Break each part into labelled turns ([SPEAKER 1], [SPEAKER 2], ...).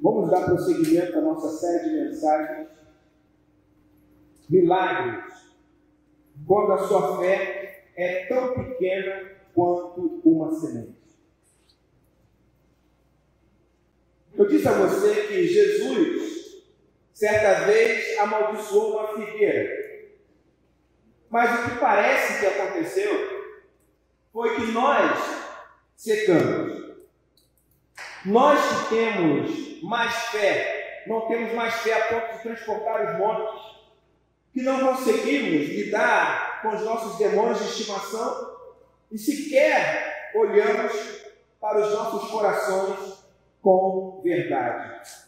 [SPEAKER 1] Vamos dar prosseguimento à nossa série de mensagens. Milagres. Quando a sua fé é tão pequena quanto uma semente. Eu disse a você que Jesus, certa vez, amaldiçoou uma figueira. Mas o que parece que aconteceu foi que nós secamos. Nós que temos mais fé, não temos mais fé a ponto de transportar os montes, que não conseguimos lidar com os nossos demônios de estimação e sequer olhamos para os nossos corações com verdade.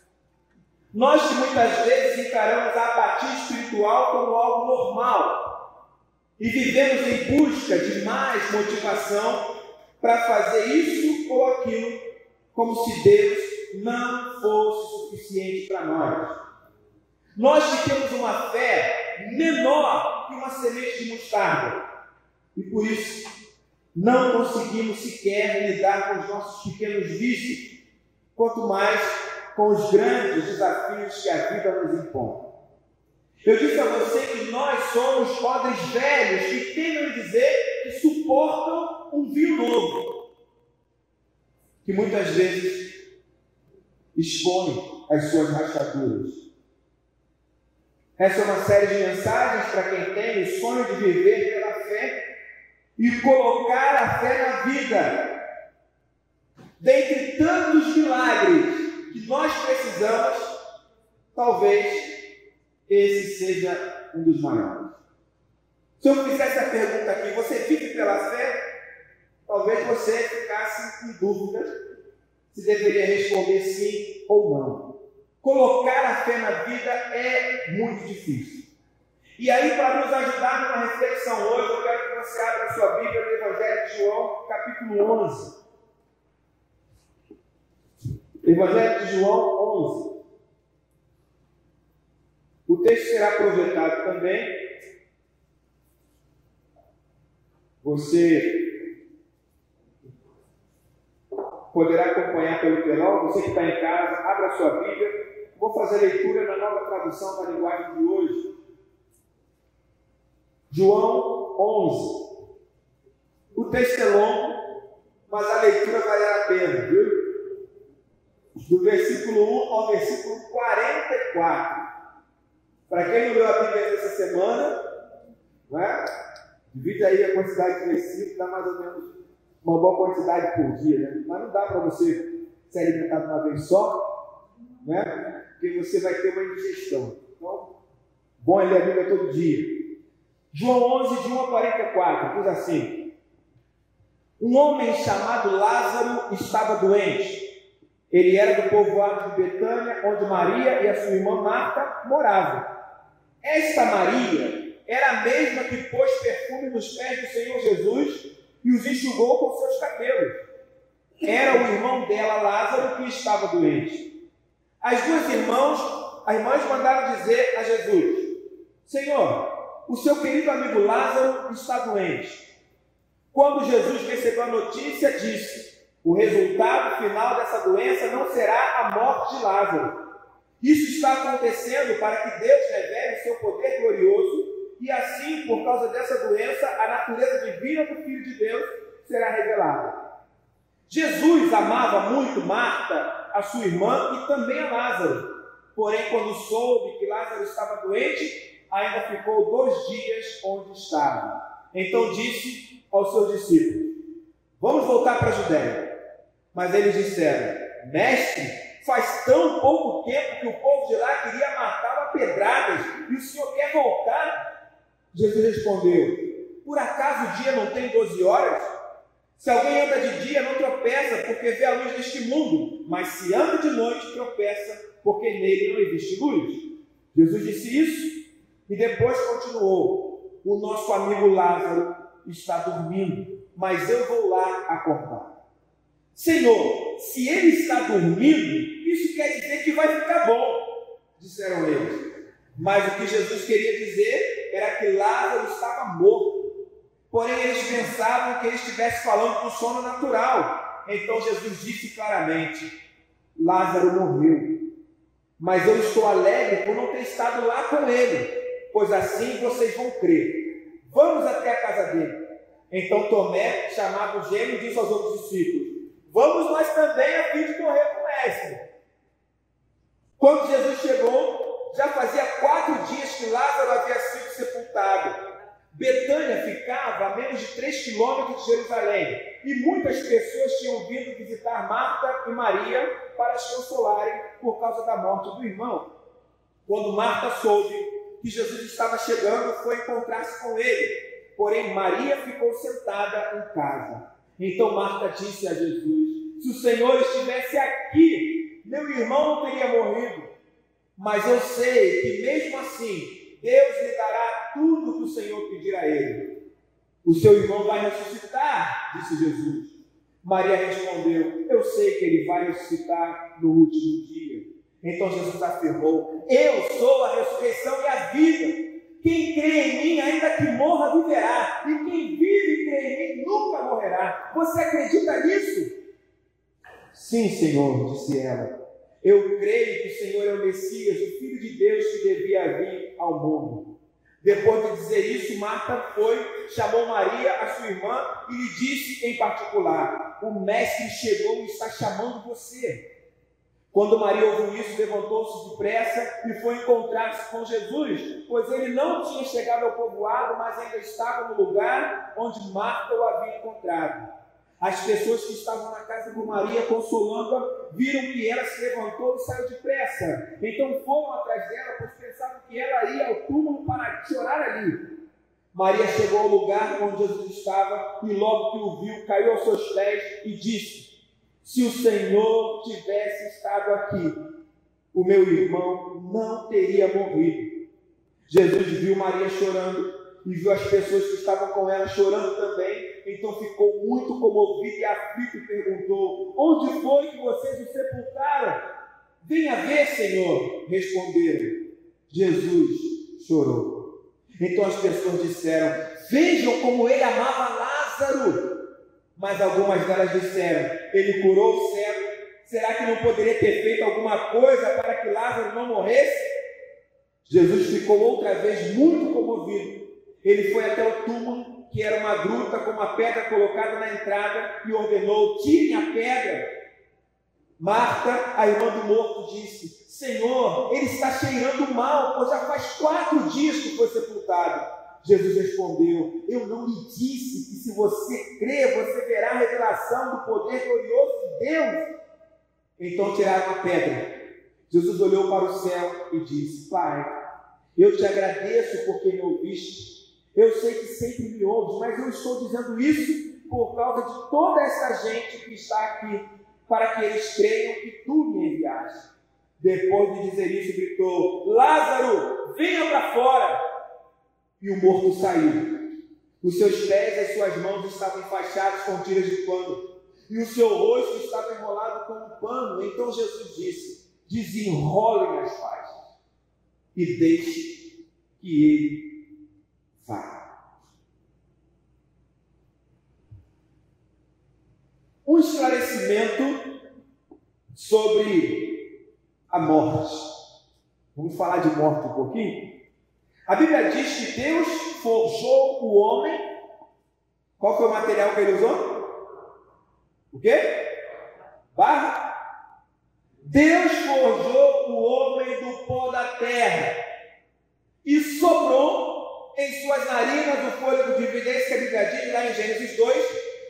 [SPEAKER 1] Nós que muitas vezes encaramos a apatia espiritual como algo normal e vivemos em busca de mais motivação para fazer isso ou aquilo, como se Deus não fosse suficiente para nós. Nós que temos uma fé menor que uma semente de mostarda e por isso não conseguimos sequer lidar com os nossos pequenos vícios quanto mais com os grandes desafios que a vida nos impõe. Eu disse a você que nós somos podres velhos que tentam dizer que suportam um vinho novo, que muitas vezes expõe as suas rachaduras. Essa é uma série de mensagens para quem tem o sonho de viver pela fé e colocar a fé na vida dentre tantos milagres que nós precisamos, talvez esse seja um dos maiores. Se eu fizesse a pergunta aqui, você vive pela fé? Talvez você ficasse em dúvida se deveria responder sim ou não. Colocar a fé na vida é muito difícil. E aí, para nos ajudar numa reflexão hoje, eu quero que você abra a sua Bíblia no Evangelho de João, capítulo 11. Evangelho de João 11. O texto será projetado também. Você poderá acompanhar pelo telão. Você que está em casa, abra sua Bíblia. Vou fazer a leitura na nova tradução da linguagem de hoje. João 11. O texto é longo, mas a leitura vale a pena, viu? do versículo 1 ao versículo 44. Para quem não leu a Bíblia essa semana, né? divide aí a quantidade de versículos, dá mais ou menos uma boa quantidade por dia, né? mas não dá para você se alimentar de uma vez só, né? porque você vai ter uma indigestão. Então, bom é ler a Bíblia todo dia. João 11, de 1 a 44, diz assim: Um homem chamado Lázaro estava doente. Ele era do povoado de Betânia, onde Maria e a sua irmã Marta moravam. Esta Maria era a mesma que pôs perfume nos pés do Senhor Jesus e os enxugou com seus cabelos. Era o irmão dela, Lázaro, que estava doente. As duas irmãs, as irmãs mandaram dizer a Jesus: Senhor, o seu querido amigo Lázaro está doente. Quando Jesus recebeu a notícia, disse: o resultado final dessa doença não será a morte de Lázaro. Isso está acontecendo para que Deus revele o seu poder glorioso e assim, por causa dessa doença, a natureza divina do Filho de Deus será revelada. Jesus amava muito Marta, a sua irmã, e também a Lázaro. Porém, quando soube que Lázaro estava doente, ainda ficou dois dias onde estava. Então disse aos seus discípulos: Vamos voltar para a Judéia. Mas eles disseram: Mestre, faz tão pouco tempo que o povo de lá queria matá-lo a pedradas e o senhor quer voltar? Jesus respondeu: Por acaso o dia não tem 12 horas? Se alguém anda de dia, não tropeça, porque vê a luz deste mundo, mas se anda de noite, tropeça, porque nele não existe luz. Jesus disse isso e depois continuou: O nosso amigo Lázaro está dormindo, mas eu vou lá acordar. Senhor, se ele está dormindo, isso quer dizer que vai ficar bom, disseram eles. Mas o que Jesus queria dizer era que Lázaro estava morto. Porém, eles pensavam que ele estivesse falando do sono natural. Então Jesus disse claramente: Lázaro morreu. Mas eu estou alegre por não ter estado lá com ele, pois assim vocês vão crer. Vamos até a casa dele. Então Tomé, chamado gêmeo, disse aos outros discípulos: Vamos nós também a fim de morrer com o mestre. Quando Jesus chegou, já fazia quatro dias que Lázaro havia sido sepultado. Betânia ficava a menos de três quilômetros de Jerusalém, e muitas pessoas tinham vindo visitar Marta e Maria para as consolarem por causa da morte do irmão. Quando Marta soube que Jesus estava chegando, foi encontrar-se com ele. Porém, Maria ficou sentada em casa. Então Marta disse a Jesus: Se o Senhor estivesse aqui, meu irmão não teria morrido. Mas eu sei que mesmo assim, Deus lhe dará tudo que o Senhor pedir a ele. O seu irmão vai ressuscitar, disse Jesus. Maria respondeu: Eu sei que ele vai ressuscitar no último dia. Então Jesus afirmou: Eu sou a ressurreição e a vida. Quem crê em mim, ainda que morra, viverá. E quem vive e crê em mim, nunca morrerá. Você acredita nisso? Sim, Senhor, disse ela. Eu creio que o Senhor é o Messias, o Filho de Deus que devia vir ao mundo. Depois de dizer isso, Marta foi, chamou Maria, a sua irmã, e lhe disse em particular: O mestre chegou e está chamando você. Quando Maria ouviu isso, levantou-se depressa e foi encontrar-se com Jesus, pois ele não tinha chegado ao povoado, mas ainda estava no lugar onde Marta o havia encontrado. As pessoas que estavam na casa de Maria consolando-a viram que ela se levantou e saiu depressa. Então foram atrás dela, pois pensavam que ela ia ao túmulo para chorar ali. Maria chegou ao lugar onde Jesus estava e logo que o viu, caiu aos seus pés e disse: Se o Senhor tivesse estado aqui, o meu irmão não teria morrido. Jesus viu Maria chorando e viu as pessoas que estavam com ela chorando também, então ficou muito comovido e aflito e perguntou: Onde foi que vocês o sepultaram? Venha ver, Senhor, responderam. Jesus chorou. Então as pessoas disseram: Vejam como ele amava Lázaro. Mas algumas delas disseram: Ele curou o cego. Será que não poderia ter feito alguma coisa para que Lázaro não morresse? Jesus ficou outra vez muito comovido ele foi até o túmulo, que era uma gruta com uma pedra colocada na entrada, e ordenou: tirem a pedra. Marta, a irmã do morto, disse: Senhor, ele está cheirando mal, pois já faz quatro dias que foi sepultado. Jesus respondeu: Eu não lhe disse que se você crer, você verá a revelação do poder glorioso de Deus. Então tiraram a pedra. Jesus olhou para o céu e disse: Pai, eu te agradeço porque me ouviste. Eu sei que sempre me ouves, mas eu estou dizendo isso por causa de toda essa gente que está aqui, para que eles creiam que tu me enviaste. Depois de dizer isso, gritou: Lázaro, venha para fora! E o morto saiu. Os seus pés e as suas mãos estavam enfaixados com tiras de pano, e o seu rosto estava enrolado com um pano. Então Jesus disse: Desenrolem as faixas e deixe que ele um esclarecimento sobre a morte. Vamos falar de morte um pouquinho? A Bíblia diz que Deus forjou o homem. Qual foi o material que ele usou? O quê? Barro. Deus forjou o homem do pó da terra e sobrou em suas narinas o fôlego de vida, que a Bíblia diz lá em Gênesis 2,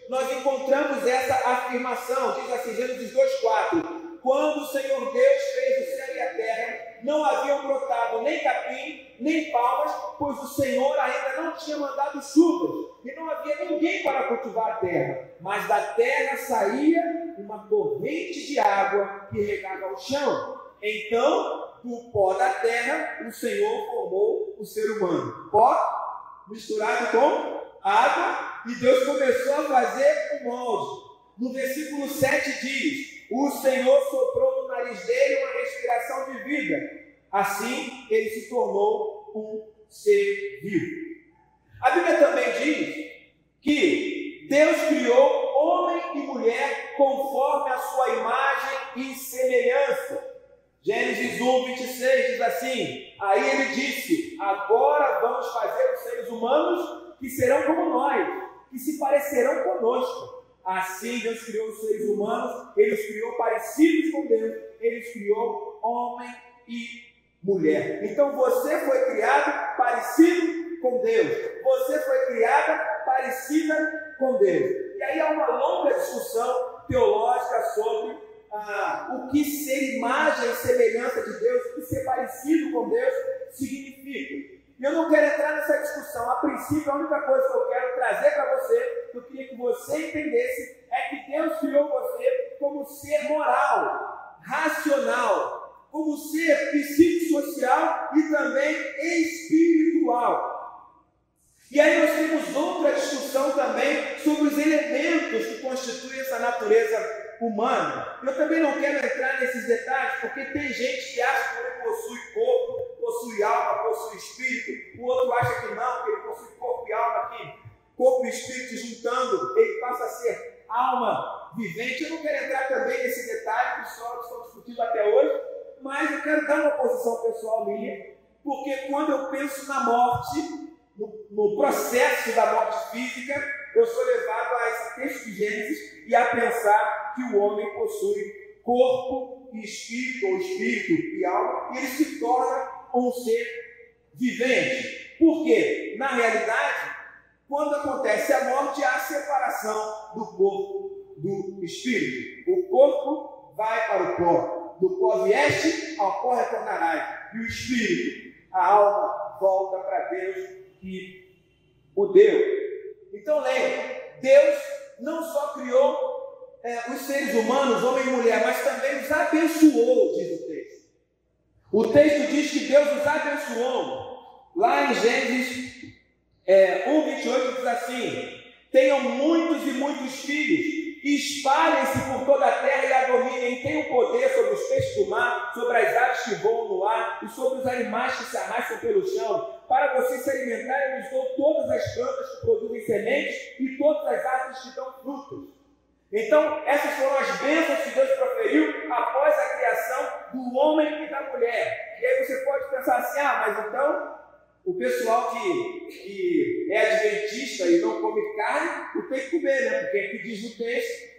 [SPEAKER 1] nós encontramos essa afirmação, diz assim, Gênesis 2,4. Quando o Senhor Deus fez o céu e a terra, não haviam brotado nem capim, nem palmas, pois o Senhor ainda não tinha mandado chuvas, e não havia ninguém para cultivar a terra. Mas da terra saía uma corrente de água que regava o chão. Então, do pó da terra, o Senhor formou o ser humano. Pó misturado com água e Deus começou a fazer o molde. No versículo 7 diz: O Senhor soprou no nariz dele uma respiração de vida. Assim ele se tornou um ser vivo. A Bíblia também diz que Deus criou homem e mulher conforme a sua imagem e semelhança. Gênesis 1, 26 diz assim: Aí ele disse: Agora vamos fazer os seres humanos que serão como nós, que se parecerão conosco. Assim Deus criou os seres humanos, Ele os criou parecidos com Deus, Ele os criou homem e mulher. Então você foi criado parecido com Deus, você foi criada parecida com Deus. E aí há uma longa discussão teológica sobre ah, o que ser imagem e semelhança de Deus, o que ser parecido com Deus significa. E eu não quero entrar nessa discussão. A princípio, a única coisa que eu quero trazer para você, que eu queria que você entendesse, é que Deus criou você como ser moral, racional, como ser psicossocial e também espiritual. E aí nós temos outra discussão também sobre os elementos que constituem essa natureza humano. Eu também não quero entrar nesses detalhes, porque tem gente que acha que ele possui corpo, possui alma, possui espírito, o outro acha que não, que ele possui corpo e alma aqui. Corpo e espírito juntando, ele passa a ser alma vivente. Eu não quero entrar também nesse detalhe que só estão discutindo até hoje, mas eu quero dar uma posição pessoal minha, porque quando eu penso na morte, no, no processo da morte física, eu sou levado a esse texto de Gênesis e a pensar que o homem possui corpo e espírito, ou espírito e alma, e ele se torna um ser vivente. Por quê? Na realidade, quando acontece a morte, há a separação do corpo do espírito. O corpo vai para o pó, do pó vieste, ao pó retornará. E o espírito, a alma, volta para Deus que o deu. Então lembre, Deus não só criou é, os seres humanos, homem e mulher, mas também os abençoou, diz o texto. O texto diz que Deus os abençoou. Lá em Gênesis é, 1, 28 diz assim: Tenham muitos e muitos filhos, espalhem-se por toda a terra e a dominem, tenham poder sobre os peixes do mar, sobre as aves que voam no ar e sobre os animais que se arrastam pelo chão. Para vocês se alimentarem, eu lhes dou todas as plantas que produzem sementes e todas as árvores que dão frutos. Então, essas foram as bênçãos que Deus proferiu após a criação do homem e da mulher. E aí você pode pensar assim: ah, mas então o pessoal que, que é adventista e não come carne, não tem que comer, né? Porque aqui diz no texto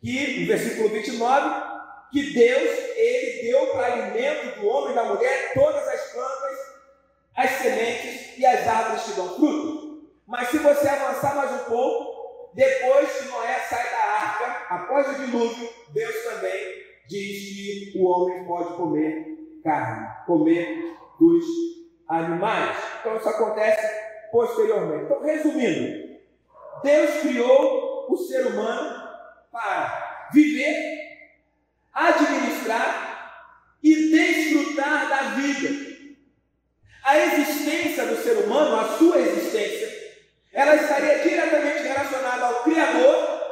[SPEAKER 1] que, no versículo 29, que Deus, Ele deu para alimento do homem e da mulher todas as plantas, as sementes e as árvores que dão fruto. Mas se você avançar mais um pouco, depois que Noé sai da arca, após o dilúvio, Deus também diz que o homem pode comer carne, comer dos animais. Então isso acontece posteriormente. Então, resumindo, Deus criou o ser humano para viver, administrar e desfrutar da vida. A existência do ser humano, a sua existência, ela estaria diretamente relacionada ao Criador,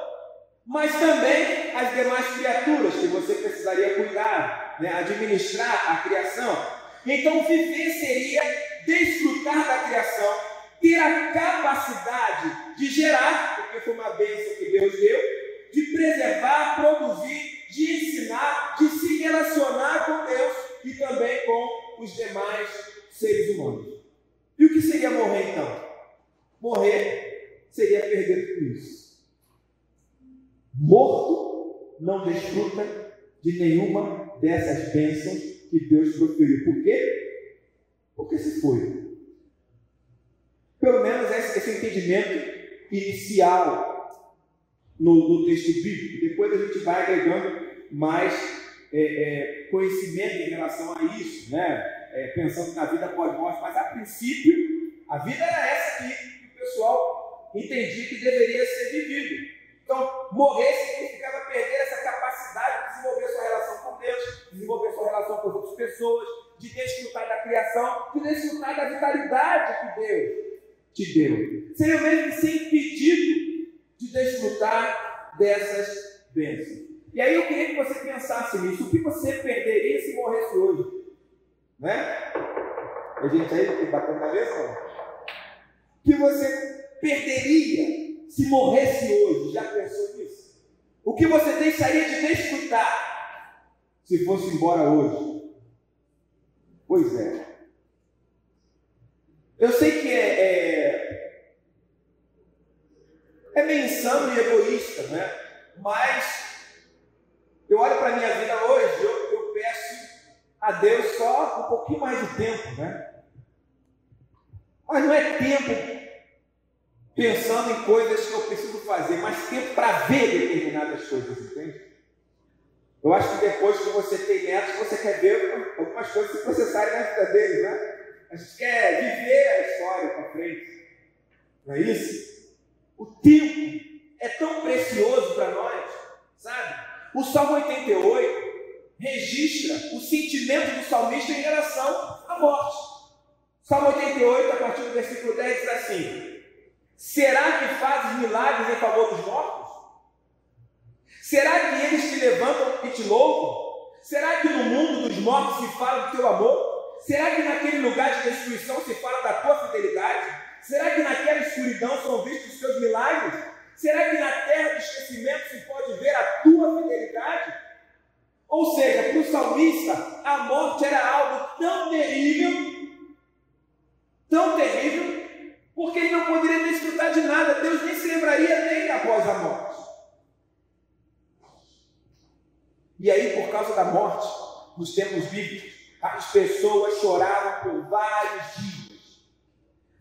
[SPEAKER 1] mas também às demais criaturas que você precisaria cuidar, né, administrar a criação. Então, viver seria desfrutar da criação, ter a capacidade de gerar, porque foi uma bênção que Deus deu, de preservar, produzir, de ensinar, de se relacionar com Deus e também com os demais seres humanos. E o que seria morrer então? Morrer seria perder tudo isso. Morto não desfruta de nenhuma dessas bênçãos que Deus proferiu. Por quê? Porque se foi. Pelo menos esse, esse entendimento inicial no, no, texto bíblico. Depois a gente vai agregando mais é, é, conhecimento em relação a isso, né? É, pensando na vida pós-morte, mas a princípio a vida era essa que o pessoal entendia que deveria ser vivido. Então, morrer significava perder essa capacidade de desenvolver sua relação com Deus, desenvolver sua relação com as outras pessoas, de desfrutar da criação, de desfrutar da vitalidade que Deus te deu. Seria mesmo que ser impedido de desfrutar dessas bênçãos. E aí eu queria que você pensasse nisso. O que você perderia se morresse hoje? Né? A gente aí bateu a cabeça? O que você perderia se morresse hoje? Já pensou nisso? O que você deixaria de desfrutar se fosse embora hoje? Pois é. Eu sei que é, é, é meio insano e egoísta, né? Mas eu olho para a minha vida hoje, eu, eu peço a Deus só um pouquinho mais de tempo, né? Mas não é tempo pensando em coisas que eu preciso fazer, mas tempo para ver determinadas coisas, entende? Eu acho que depois que você tem netos, você quer ver algumas coisas se processarem na vida deles, né? A gente quer viver a história para frente. Não é isso? O tempo é tão precioso para nós, sabe? O Salmo 88 registra o sentimento do salmista em relação à morte. Salmo 88, a partir do versículo 10, diz assim: Será que fazes milagres em favor dos mortos? Será que eles te levantam e te louvam? Será que no mundo dos mortos se fala do teu amor? Será que naquele lugar de destruição se fala da tua fidelidade? Será que naquela escuridão são vistos os teus milagres? Será que na terra do esquecimento se pode ver a tua fidelidade? Ou seja, para o salmista, a morte era algo tão terrível, tão terrível, porque ele não poderia desfrutar de nada, Deus nem se lembraria dele após a morte. E aí, por causa da morte, nos tempos bíblicos, as pessoas choravam por vários dias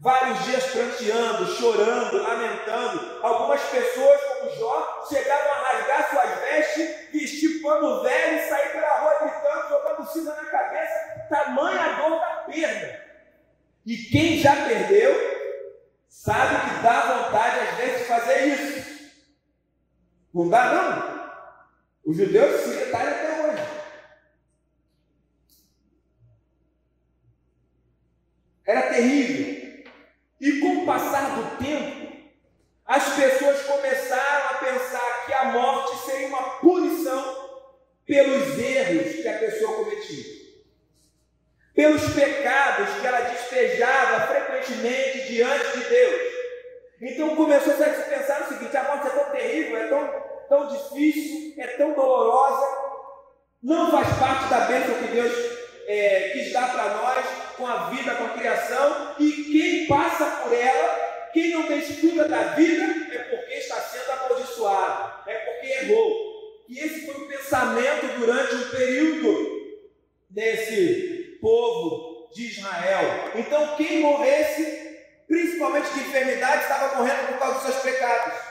[SPEAKER 1] vários dias pranteando, chorando, lamentando. Algumas pessoas, como Jó, chegavam a rasgar suas vestes, vestir pano velho e sair pela rua gritando, jogando cinza na cabeça, tamanha dor da perda. E quem já perdeu, sabe que dá vontade às vezes de fazer isso. Não dá, não? Os judeus se detalham até hoje. Era terrível. E com o passar do tempo, as pessoas começaram a pensar que a morte seria uma punição pelos erros que a pessoa cometia, pelos pecados que ela despejava frequentemente diante de Deus. Então começou a se pensar o seguinte: a morte é tão terrível, é tão, tão difícil, é tão dolorosa, não faz parte da bênção que Deus é, quis dar para nós, com a vida, com a criação, e quem passa por ela, quem não desfruta da vida, é porque está sendo amaldiçoado, é porque errou. E esse foi o pensamento durante um período desse povo de Israel. Então, quem morresse, principalmente de enfermidade, estava morrendo por causa dos seus pecados,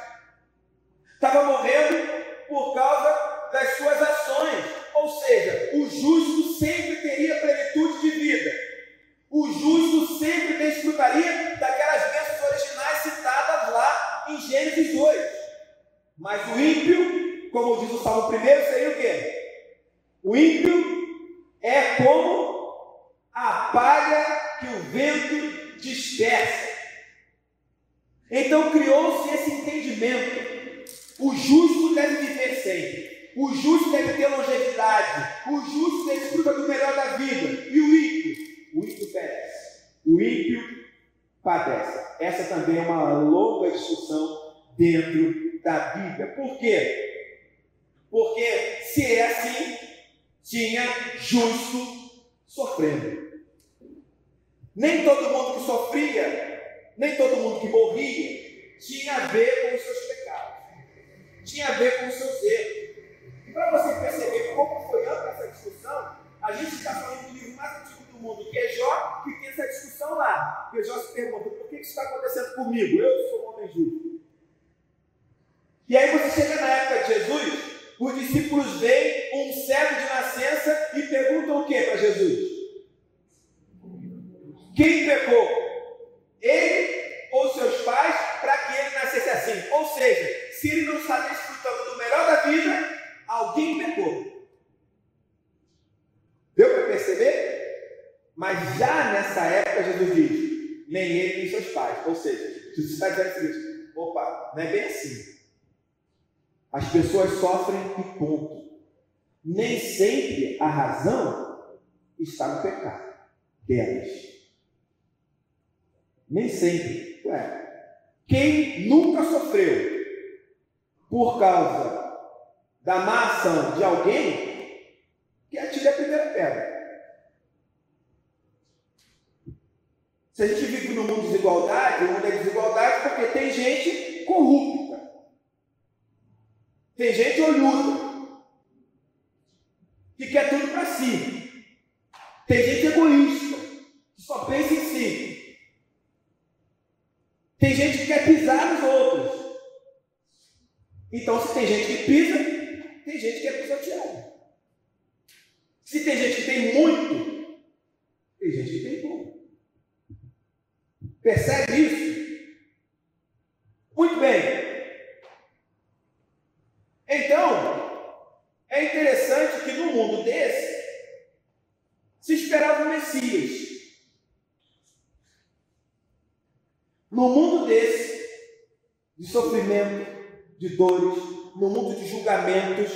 [SPEAKER 1] por causa da má ação de alguém, que primeira pedra. Se a gente vive num mundo de desigualdade, o mundo é desigualdade porque tem gente corrupta. Tem gente olhuda. Que quer tudo para si. Tem gente egoísta. Que só pensa em si. Tem gente que quer pisar nos outros. Então, se tem gente que pisa, tem gente que é pisoteada. Se tem gente que tem muito, tem gente que tem pouco. Percebe isso? Muito bem. Então, é interessante que no mundo desse se esperava o Messias. No mundo desse, de sofrimento, de dores, no mundo de julgamentos,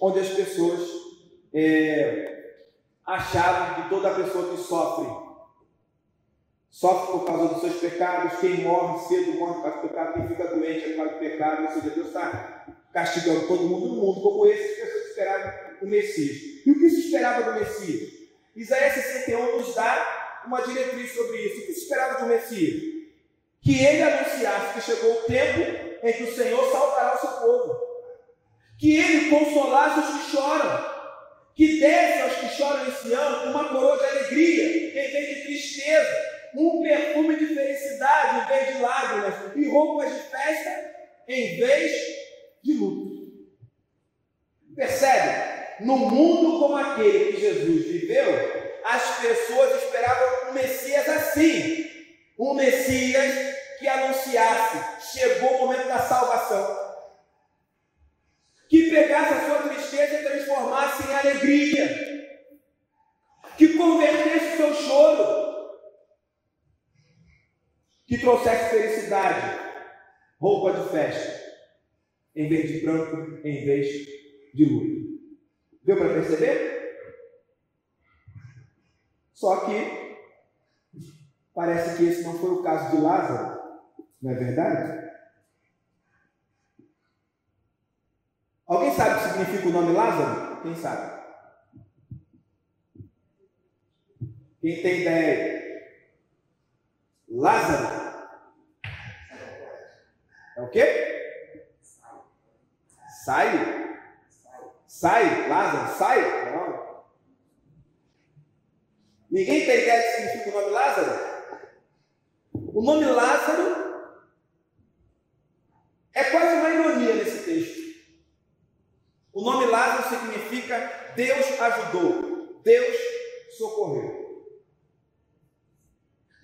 [SPEAKER 1] onde as pessoas é, achavam que toda pessoa que sofre sofre por causa dos seus pecados, quem morre cedo morre por causa do pecado, quem fica doente é por causa do pecado, ou seja, Deus está castigando todo mundo no mundo, como esses, as pessoas esperavam o Messias. E o que se esperava do Messias? Isaías 61 nos dá uma diretriz sobre isso. O que se esperava do Messias? Que ele anunciasse que chegou o tempo em que o Senhor salvará o seu povo. Que ele consolasse os que choram. Que desse aos que choram em Sião uma coroa de alegria em vez de tristeza. Um perfume de felicidade em vez de lágrimas. E roupas de festa em vez de luto. Percebe? No mundo como aquele que Jesus viveu, as pessoas esperavam um Messias assim. Um Messias que anunciasse: chegou o momento da salvação. Que pegasse a sua tristeza e transformasse em alegria. Que convertesse o seu choro. Que trouxesse felicidade, roupa de festa, em vez de branco, em vez de luto. Deu para perceber? Só que parece que esse não foi o caso de Lázaro. Não é verdade? Alguém sabe o que significa o nome Lázaro? Quem sabe? Quem tem ideia? Lázaro. É o quê? Sai. Sai, Lázaro, sai? Não. Ninguém tem ideia do que significa o nome Lázaro? O nome Lázaro é quase uma ironia nesse texto. O nome Lázaro significa Deus ajudou, Deus socorreu.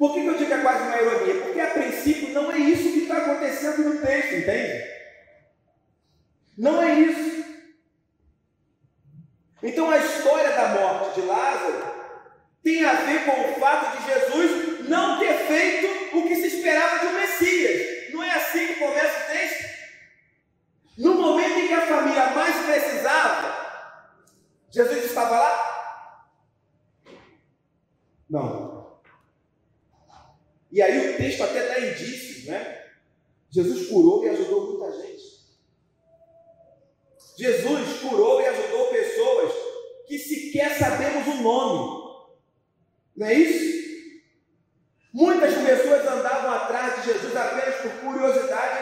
[SPEAKER 1] Por que, eu digo que é quase uma ironia? Porque a princípio não é isso que está acontecendo no texto, entende? Não é isso. Então a história da morte de Lázaro tem a ver com o fato de Jesus não ter feito o que se esperava de um Messias. Não é assim que começa o texto? No momento em que a família mais precisava, Jesus estava lá? Não. E aí o texto até dá indícios, né? Jesus curou e ajudou muita gente. Jesus curou e ajudou pessoas que sequer sabemos o nome. Não é isso? Muitas pessoas andavam atrás de Jesus apenas por curiosidade,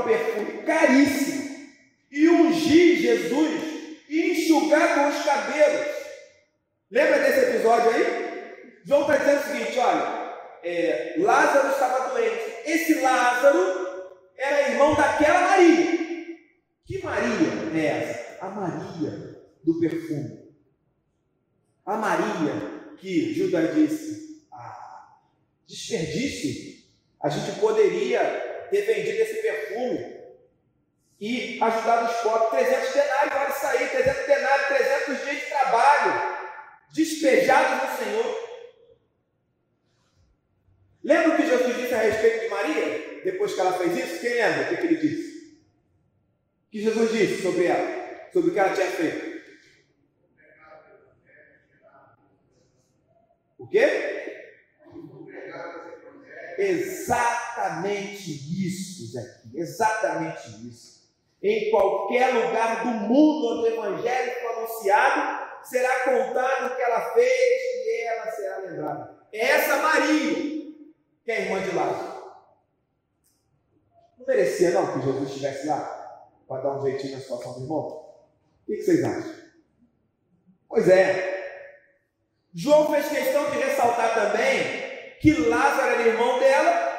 [SPEAKER 1] um perfume caríssimo e ungir Jesus e enxugar com os cabelos. Lembra desse episódio aí? João está dizendo o seguinte: olha, é, Lázaro estava doente. Esse Lázaro era irmão daquela Maria. Que Maria é essa? a Maria do perfume. A Maria que Judas disse, ah, desperdício, a gente poderia ter vendido esse perfume e ajudado os pobres. 300 denários, isso aí, 300 denários, 300 dias de trabalho, despejados no Senhor. Lembra o que Jesus disse a respeito de Maria? Depois que ela fez isso? Quem lembra o que, que ele disse? O que Jesus disse sobre ela? sobre o que ela tinha feito. O quê? Exatamente isso, Zé. Exatamente isso. Em qualquer lugar do mundo onde o Evangelho for anunciado, será contado o que ela fez e ela será lembrada. É essa Maria, que é irmã de Lázaro. Não merecia não que Jesus estivesse lá para dar um jeitinho na situação do irmão? O que vocês acham? Pois é. João fez questão de ressaltar também que Lázaro era irmão dela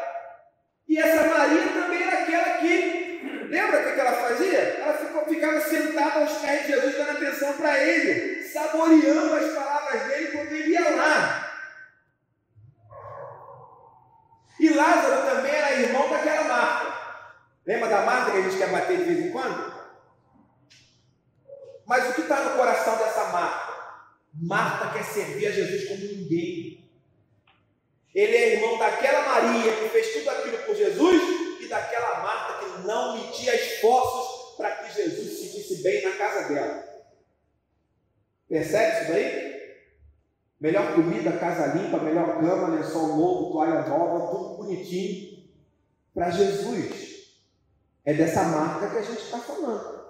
[SPEAKER 1] e essa Maria também era aquela que, lembra o que ela fazia? Ela ficou, ficava sentada aos pés de Jesus, dando atenção para ele, saboreando as palavras dele quando ele ia lá. E Lázaro também era irmão daquela Marta. Lembra da Marta que a gente quer bater de vez em quando? Mas o que está no coração dessa Marta? Marta quer servir a Jesus como ninguém. Ele é irmão daquela Maria que fez tudo aquilo por Jesus e daquela Marta que não metia esforços para que Jesus se sentisse bem na casa dela. Percebe isso daí? Melhor comida, casa limpa, melhor cama, lençol novo, toalha nova, tudo bonitinho. Para Jesus. É dessa marca que a gente está falando.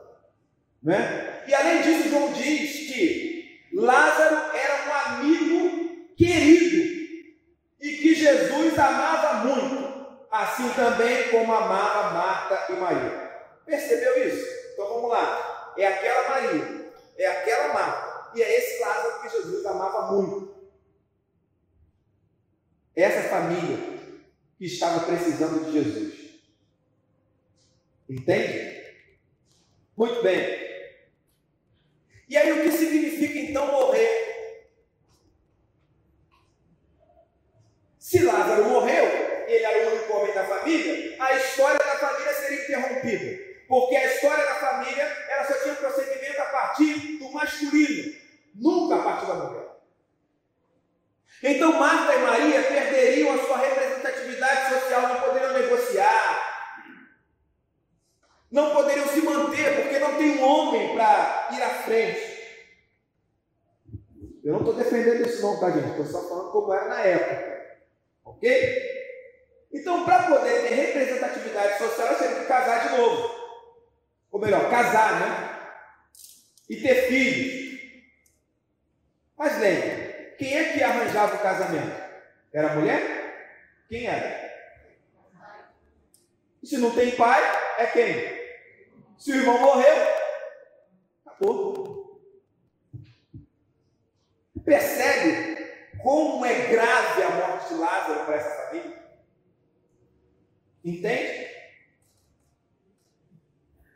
[SPEAKER 1] Né? E além disso, João diz que Lázaro era um amigo querido e que Jesus amava muito, assim também como amava Marta e Maria. Percebeu isso? Então vamos lá. É aquela Maria, é aquela Marta, e é esse Lázaro que Jesus amava muito. Essa família que estava precisando de Jesus. Entende? Muito bem. E aí, o que significa então morrer? Se Lázaro morreu, ele era o único homem da família, a história da família seria interrompida. Porque a história da família ela só tinha procedimento a partir do masculino, nunca a partir da mulher. Então Marta e Maria perderiam a sua representatividade social, não poderiam negociar, não poderiam se manter, porque não tem um homem para ir à frente. Eu não estou defendendo isso não, tá gente? Estou só falando como era na época. Ok? Então, para poder ter representatividade social, eu teria que casar de novo. Ou melhor, casar, né? E ter filhos. Mas lembre, quem é que arranjava o casamento? Era a mulher? Quem era? E se não tem pai, é quem? Se o irmão morreu, acabou. Percebe como é grave a morte de Lázaro para essa família? Entende?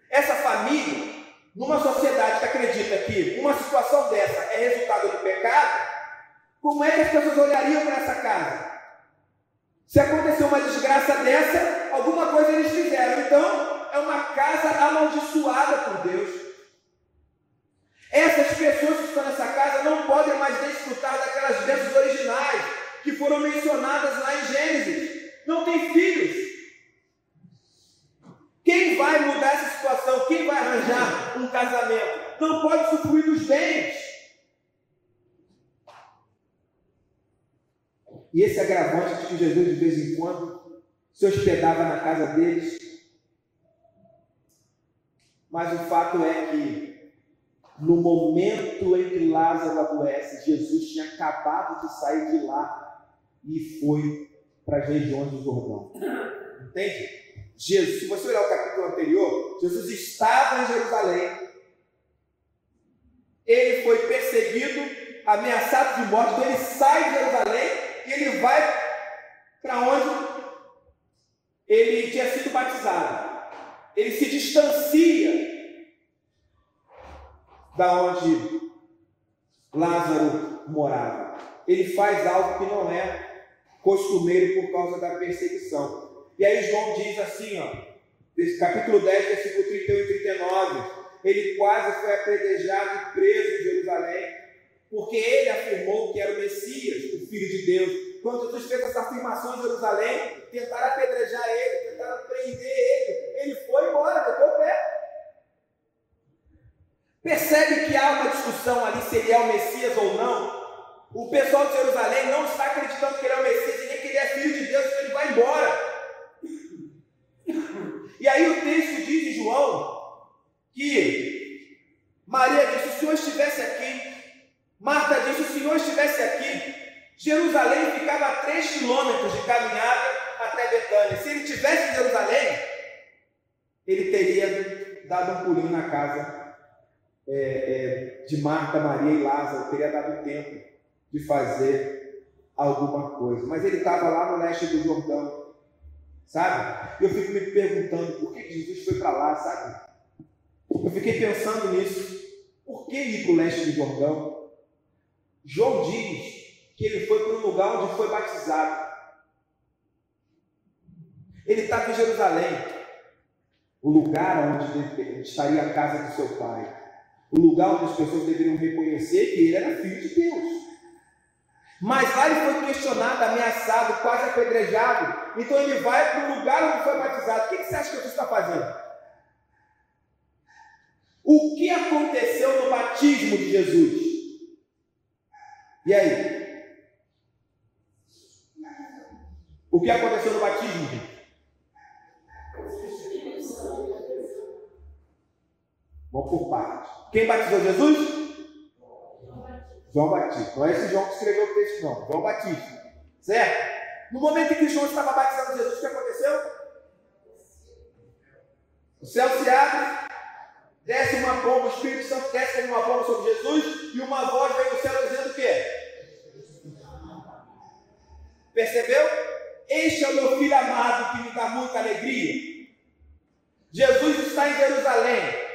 [SPEAKER 1] Essa família, numa sociedade que acredita que uma situação dessa é resultado do pecado, como é que as pessoas olhariam para essa casa? Se aconteceu uma desgraça dessa, alguma coisa eles fizeram. Então, é uma casa amaldiçoada por Deus. Essas pessoas que estão nessa casa não podem mais desfrutar daquelas bênçãos originais que foram mencionadas lá em Gênesis. Não tem filhos. Quem vai mudar essa situação? Quem vai arranjar um casamento? Não pode usufruir dos bens. E esse agravante que Jesus, de vez em quando, se hospedava na casa deles. Mas o fato é que, no momento em que Lázaro adoece, Jesus tinha acabado de sair de lá e foi para as regiões do Jordão. Entende? Jesus, se você olhar o capítulo anterior, Jesus estava em Jerusalém. Ele foi perseguido, ameaçado de morte, então ele sai de Jerusalém e ele vai para onde ele tinha sido batizado. Ele se distancia da onde Lázaro morava. Ele faz algo que não é costumeiro por causa da perseguição. E aí João diz assim, ó, capítulo 10, versículo 31 e 39, ele quase foi apedrejado e preso em Jerusalém porque ele afirmou que era o Messias, o Filho de Deus. Quando Jesus fez essa afirmação em Jerusalém, tentaram apedrejar ele, tentaram prender ele, ele foi embora, botou o pé. Percebe que há uma discussão ali se ele é o Messias ou não? O pessoal de Jerusalém não está acreditando que ele é o Messias e nem que ele é filho de Deus, então ele vai embora. E aí o texto diz em João que Maria disse: se o Senhor estivesse aqui, Marta disse: se o Senhor estivesse aqui, Jerusalém ficava a 3 quilômetros de caminhada até Betânia. Se ele estivesse em Jerusalém, ele teria dado um pulinho na casa é, é, de Marta, Maria e Lázaro, teria dado tempo de fazer alguma coisa. Mas ele estava lá no leste do Jordão, sabe? Eu fico me perguntando por que Jesus foi para lá, sabe? Eu fiquei pensando nisso. Por que ir para o leste do Jordão? João diz que ele foi para um lugar onde foi batizado. Ele estava em Jerusalém, o lugar onde estaria a casa do seu pai, o lugar onde as pessoas deveriam reconhecer que ele era filho de Deus. Mas lá ele foi questionado, ameaçado, quase apedrejado. Então ele vai para o lugar onde foi batizado. O que você acha que Jesus está fazendo? O que aconteceu no batismo de Jesus? E aí? O que aconteceu no batismo? Vamos por partes. Quem batizou Jesus? João Batista. Não é esse João que escreveu o texto, não. João Batista. Certo? No momento em que João estava batizando Jesus, o que aconteceu? O céu se abre, desce uma pomba, o Espírito Santo desce uma pomba sobre Jesus, e uma voz vem do céu dizendo o quê? Percebeu? Este é o meu filho amado que me dá muita alegria. Jesus está em Jerusalém.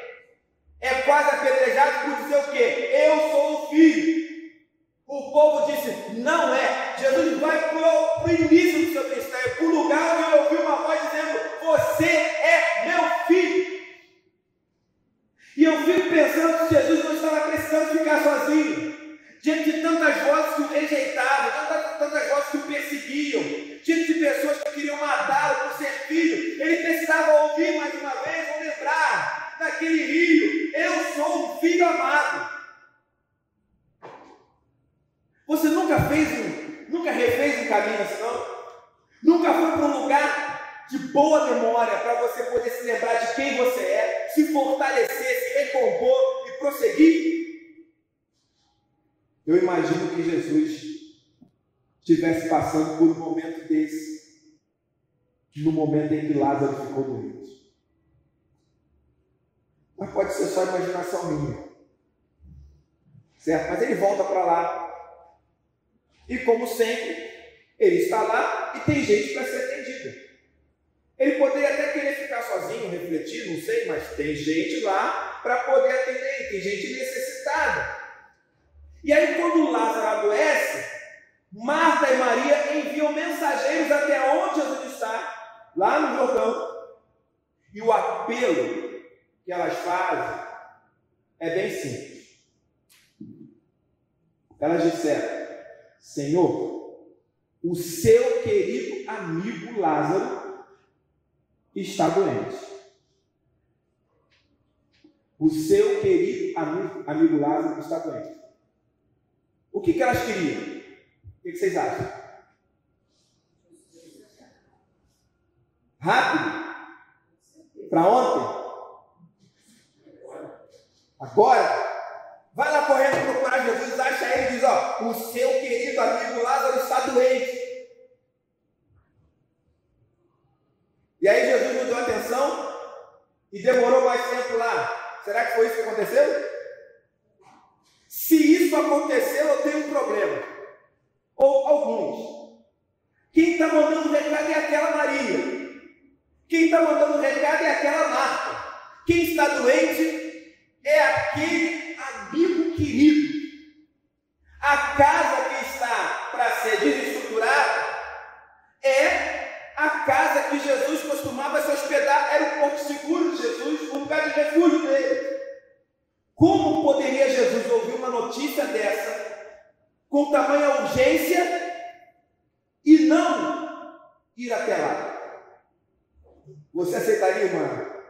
[SPEAKER 1] É quase apedrejado por dizer o quê? Eu sou o filho. O povo disse, não é. Jesus vai para o início do seu ministério, para o lugar onde ouviu uma voz E aí Jesus não deu atenção e demorou mais tempo lá. Será que foi isso que aconteceu? Se isso aconteceu, eu tenho um problema. Ou alguns. Quem está mandando recado é aquela Maria. Quem está mandando recado é aquela Marta. Quem está doente é aquele amigo querido. A casa que está para ser desestruturada é a casa que Jesus costumava se hospedar, era o porto seguro de Jesus, o lugar de refúgio dele. Como poderia Jesus ouvir uma notícia dessa com tamanha urgência e não ir até lá? Você aceitaria uma,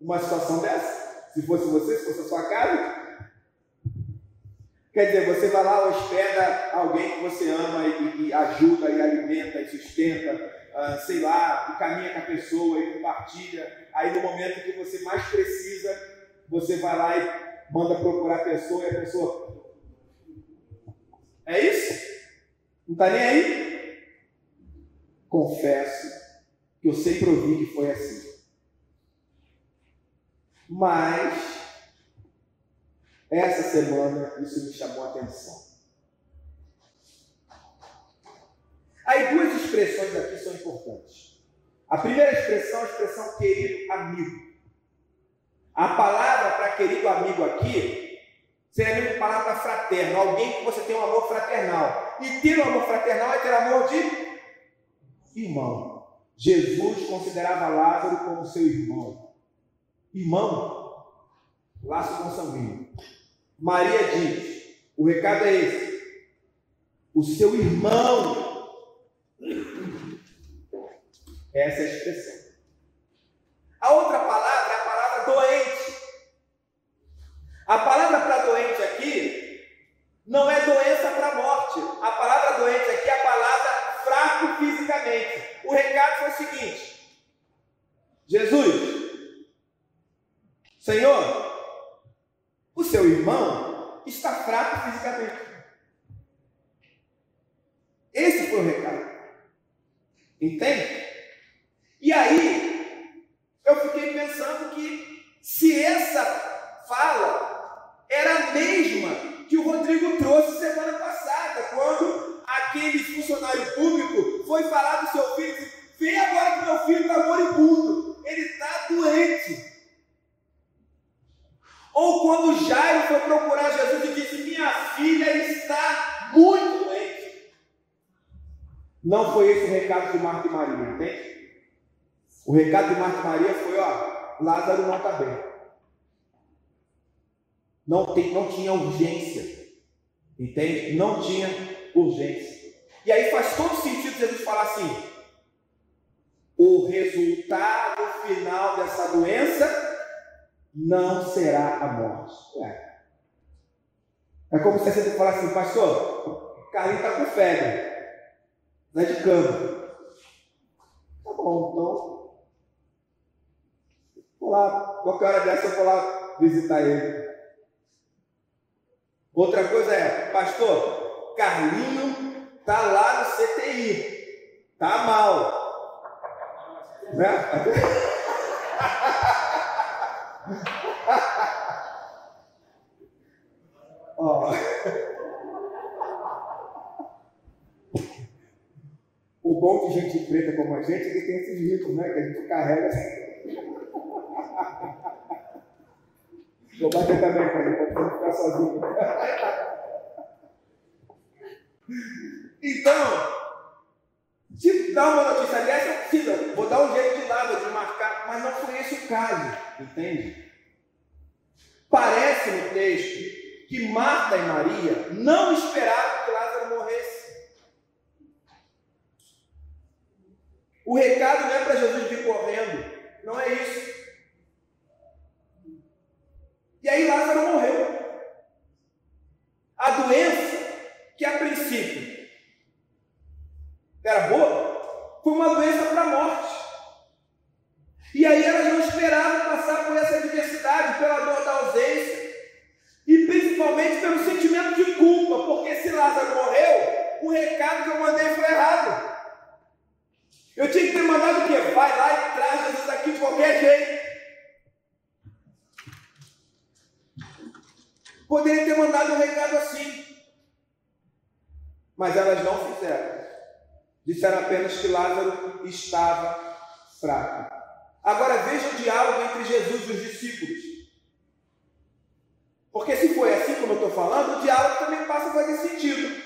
[SPEAKER 1] uma situação dessa? Se fosse você, se fosse a sua casa? Quer dizer, você vai lá, hospeda alguém que você ama e, e ajuda, e alimenta, e sustenta, uh, sei lá, e caminha com a pessoa e compartilha. Aí no momento que você mais precisa, você vai lá e manda procurar a pessoa e a pessoa. É isso? Não está nem aí? Confesso que eu sempre ouvi que foi assim. Mas, essa semana, isso me chamou a atenção. Aí, duas expressões aqui são importantes. A primeira expressão é a expressão querido amigo. A palavra para querido amigo aqui seria a mesma palavra fraterno, alguém que você tem um amor fraternal. E ter um amor fraternal é ter amor de irmão. Jesus considerava Lázaro como seu irmão. Irmão, laço consanguíneo. Maria diz: o recado é esse. O seu irmão. Essa é a expressão. A outra palavra é a palavra doente. A palavra para doente aqui não é doença para morte. A palavra doente aqui é a palavra fraco fisicamente. O recado foi o seguinte: Jesus, Senhor, o seu irmão está fraco fisicamente. Esse foi o recado. Entende? E aí, eu fiquei pensando que se essa fala era a mesma que o Rodrigo trouxe semana passada, quando aquele funcionário público foi falar do seu filho, disse, vê agora que meu filho está moribundo, ele está doente. Ou quando Jairo foi procurar Jesus e disse, minha filha está muito doente. Não foi esse o recado de Marta e Maria, entende? O recado de Marta e Maria foi, ó, Lázaro não está bem. Não, tem, não tinha urgência. Entende? Não tinha urgência. E aí faz todo sentido Jesus falar assim: o resultado final dessa doença não será a morte. É, é como se você falasse assim, pastor, Carlinhos está com febre, não é de cama. Tá bom, então. Vou lá, qualquer hora dessa eu vou lá visitar ele. Outra coisa é, pastor, Carlinho tá lá no CTI. Tá mal. Né? Ó. O bom de gente gente que tem esses ricos, né? Que a gente carrega assim. Vou bater também, para não ficar sozinho. Então, se dá uma notícia dessa, vou dar um jeito de lá, de marcar, mas não foi esse o caso, entende? Parece no texto que Marta e Maria não esperavam que Lázaro morresse. O recado não é para Jesus vir correndo, não é isso. E aí Lázaro morreu. A doença, que a princípio era boa, foi uma doença para a morte. E aí elas não esperavam passar por essa adversidade, pela dor da ausência, e principalmente pelo sentimento de culpa, porque se Lázaro morreu, o recado que eu mandei foi errado. Eu tinha que ter mandado o quê? Vai lá e traz Jesus aqui de qualquer jeito. Poderia ter mandado um recado assim. Mas elas não fizeram. Disseram apenas que Lázaro estava fraco. Agora veja o diálogo entre Jesus e os discípulos. Porque se foi assim como eu estou falando, o diálogo também passa a fazer sentido.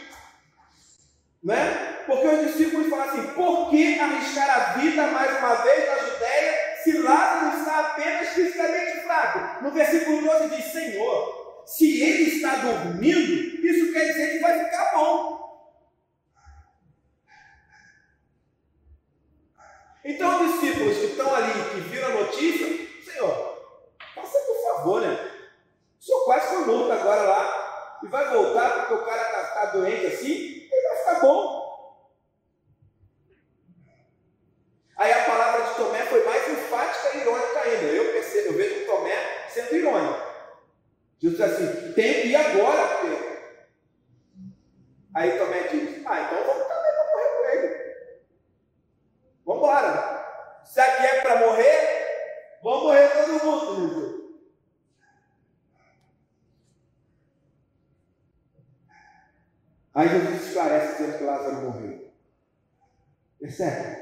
[SPEAKER 1] Né? Porque os discípulos falam assim: por que arriscar a vida mais uma vez na Judéia se Lázaro está apenas fisicamente fraco? No versículo 12 diz: Senhor, se ele está dormindo, isso quer dizer que vai ficar bom. Então, os discípulos que estão ali, que viram a notícia, Senhor, faça por favor, né? O senhor quase foi morto agora lá e vai voltar porque o cara está tá doente assim, ele vai ficar bom. Aí a palavra de Tomé foi mais enfática e irônica ainda. Eu percebo, eu vejo Tomé sendo irônico. Jesus diz assim, tem que ir agora, Pedro. Aí Tomé diz, ah, então vamos também para morrer com ele. Vamos embora. Se aqui é para morrer, vamos morrer todo mundo, Jesus. Aí Jesus esclarece dizendo que Lázaro morreu. Percebe?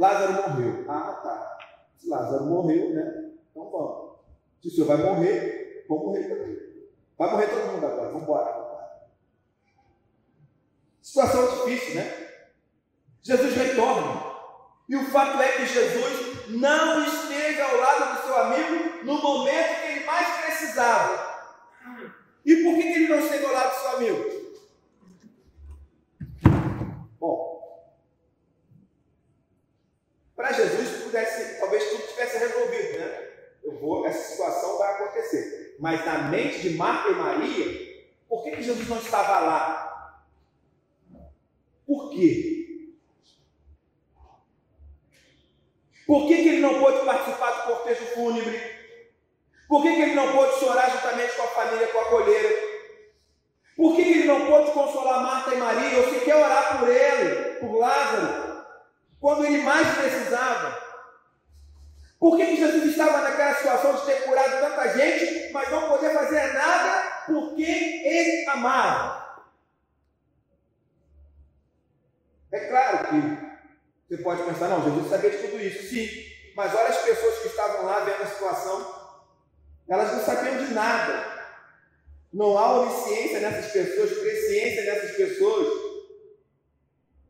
[SPEAKER 1] Lázaro morreu. Ah, tá. Se Lázaro morreu, né? Então vamos. Se o senhor vai morrer, vamos morrer também. Vai morrer todo mundo agora. Vamos embora. Situação difícil, né? Jesus retorna. E o fato é que Jesus não esteve ao lado do seu amigo no momento que ele mais precisava. E por que ele não esteve ao lado do seu amigo? Bom, para Jesus pudesse, talvez tudo tivesse resolvido, né? Eu vou, essa situação vai acontecer. Mas na mente de Marta e Maria, por que, que Jesus não estava lá? Por quê? Por que, que ele não pôde participar do cortejo fúnebre? Por que, que ele não pôde chorar juntamente com a família, com a colheira? Por que ele não pôde consolar Marta e Maria, ou sequer orar por ele, por Lázaro, quando ele mais precisava? Por que Jesus estava naquela situação de ter curado tanta gente, mas não poder fazer nada por quem ele amava? É claro que você pode pensar, não, Jesus sabia de tudo isso, sim, mas olha as pessoas que estavam lá vendo a situação, elas não sabiam de nada. Não há onisciência nessas pessoas, presciência nessas pessoas.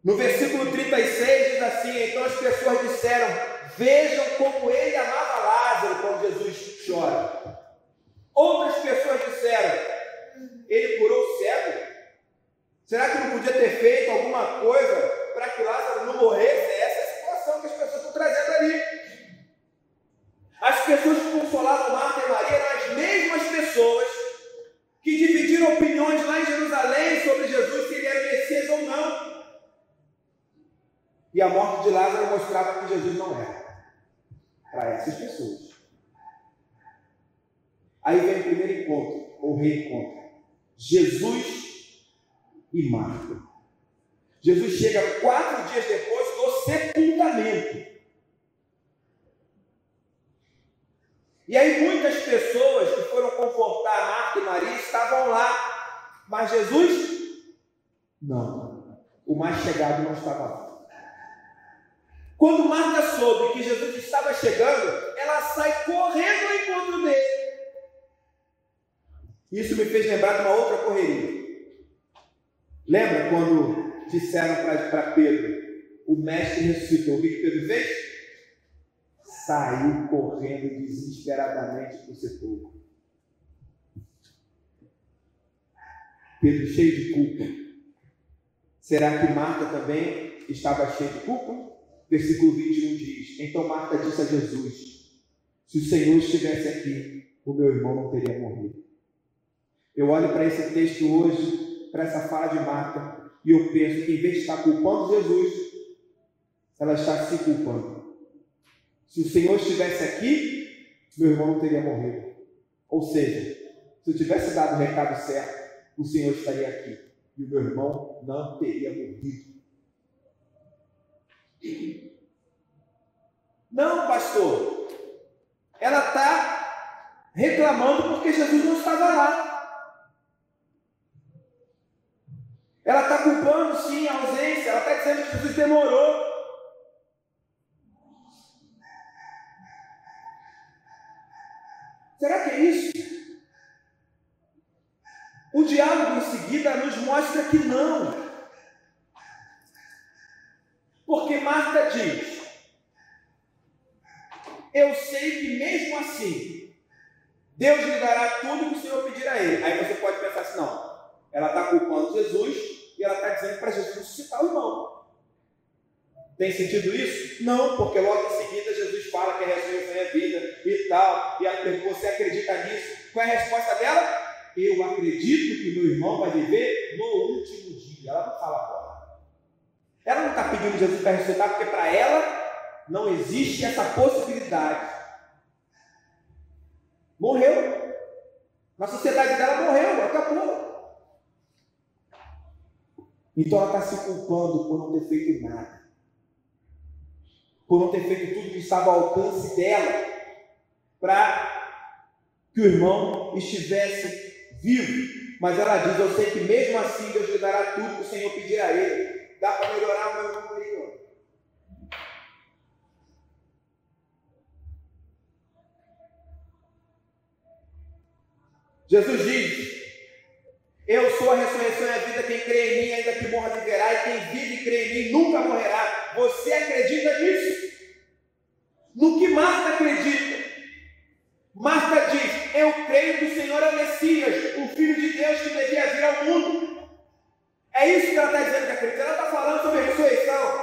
[SPEAKER 1] No versículo 36 diz assim: Então as pessoas disseram: Vejam como ele amava Lázaro quando Jesus chora. Outras pessoas disseram: Ele curou o cego. Será que não podia ter feito alguma coisa para que Lázaro não morresse? Essa é a situação que as pessoas estão trazendo ali. As pessoas que consolavam Marta e Maria eram as mesmas pessoas que dividiram opiniões lá em Jerusalém sobre Jesus, se ele era Messias ou não. E a morte de Lázaro mostrava que Jesus não era. Para essas pessoas. Aí vem o primeiro encontro, ou reencontro. Jesus e Marta. Jesus chega quatro dias depois do sepultamento. E aí muitas pessoas que foram confortar Marta e Maria estavam lá, mas Jesus não. O mais chegado não estava lá. Quando Marta soube que Jesus estava chegando, ela sai correndo ao encontro dele. Isso me fez lembrar de uma outra correria. Lembra quando disseram para Pedro, o mestre ressuscitou? O que Pedro fez? saiu correndo desesperadamente para o sepulcro. Pedro cheio de culpa. Será que Marta também estava cheia de culpa? Versículo 21 diz: Então Marta disse a Jesus: Se o Senhor estivesse aqui, o meu irmão não teria morrido. Eu olho para esse texto hoje, para essa fala de Marta, e eu penso que em vez de estar culpando Jesus, ela está se culpando. Se o Senhor estivesse aqui, meu irmão não teria morrido. Ou seja, se eu tivesse dado o recado certo, o Senhor estaria aqui e o meu irmão não teria morrido. Não, pastor. Ela está reclamando porque Jesus não estava lá. Ela está culpando sim a ausência. Ela está dizendo que Jesus demorou. Será que é isso? O diálogo em seguida nos mostra que não. Porque Marta diz: Eu sei que mesmo assim, Deus lhe dará tudo que o Senhor pedir a ele. Aí você pode pensar assim: não, ela está culpando Jesus e ela está dizendo para Jesus ressuscitar o irmão. Tem sentido isso? Não, porque logo em seguida Jesus fala que a ressurreição é vida e tal, e ela pergunta: você acredita nisso? Qual é a resposta dela? Eu acredito que meu irmão vai viver no último dia. Ela não fala agora. Ela não está pedindo Jesus para ressuscitar, porque para ela não existe essa possibilidade. Morreu. Na sociedade dela morreu, acabou. Então ela está se culpando por não ter feito nada. Por não ter feito tudo que estava ao alcance dela para que o irmão estivesse vivo. Mas ela diz: Eu sei que mesmo assim Deus lhe dará tudo que o Senhor pedir a ele. Dá para melhorar o meu irmão aí, Jesus diz: Eu sou a ressurreição e a vida, quem crê em mim, ainda que morra, viverá, e quem vive e crê em mim nunca morrerá. Você acredita nisso? No que Marta acredita? Marta diz: Eu creio que o Senhor é o Messias, o Filho de Deus que devia vir ao mundo. É isso que ela está dizendo que acredita. Ela está falando sobre a ressurreição.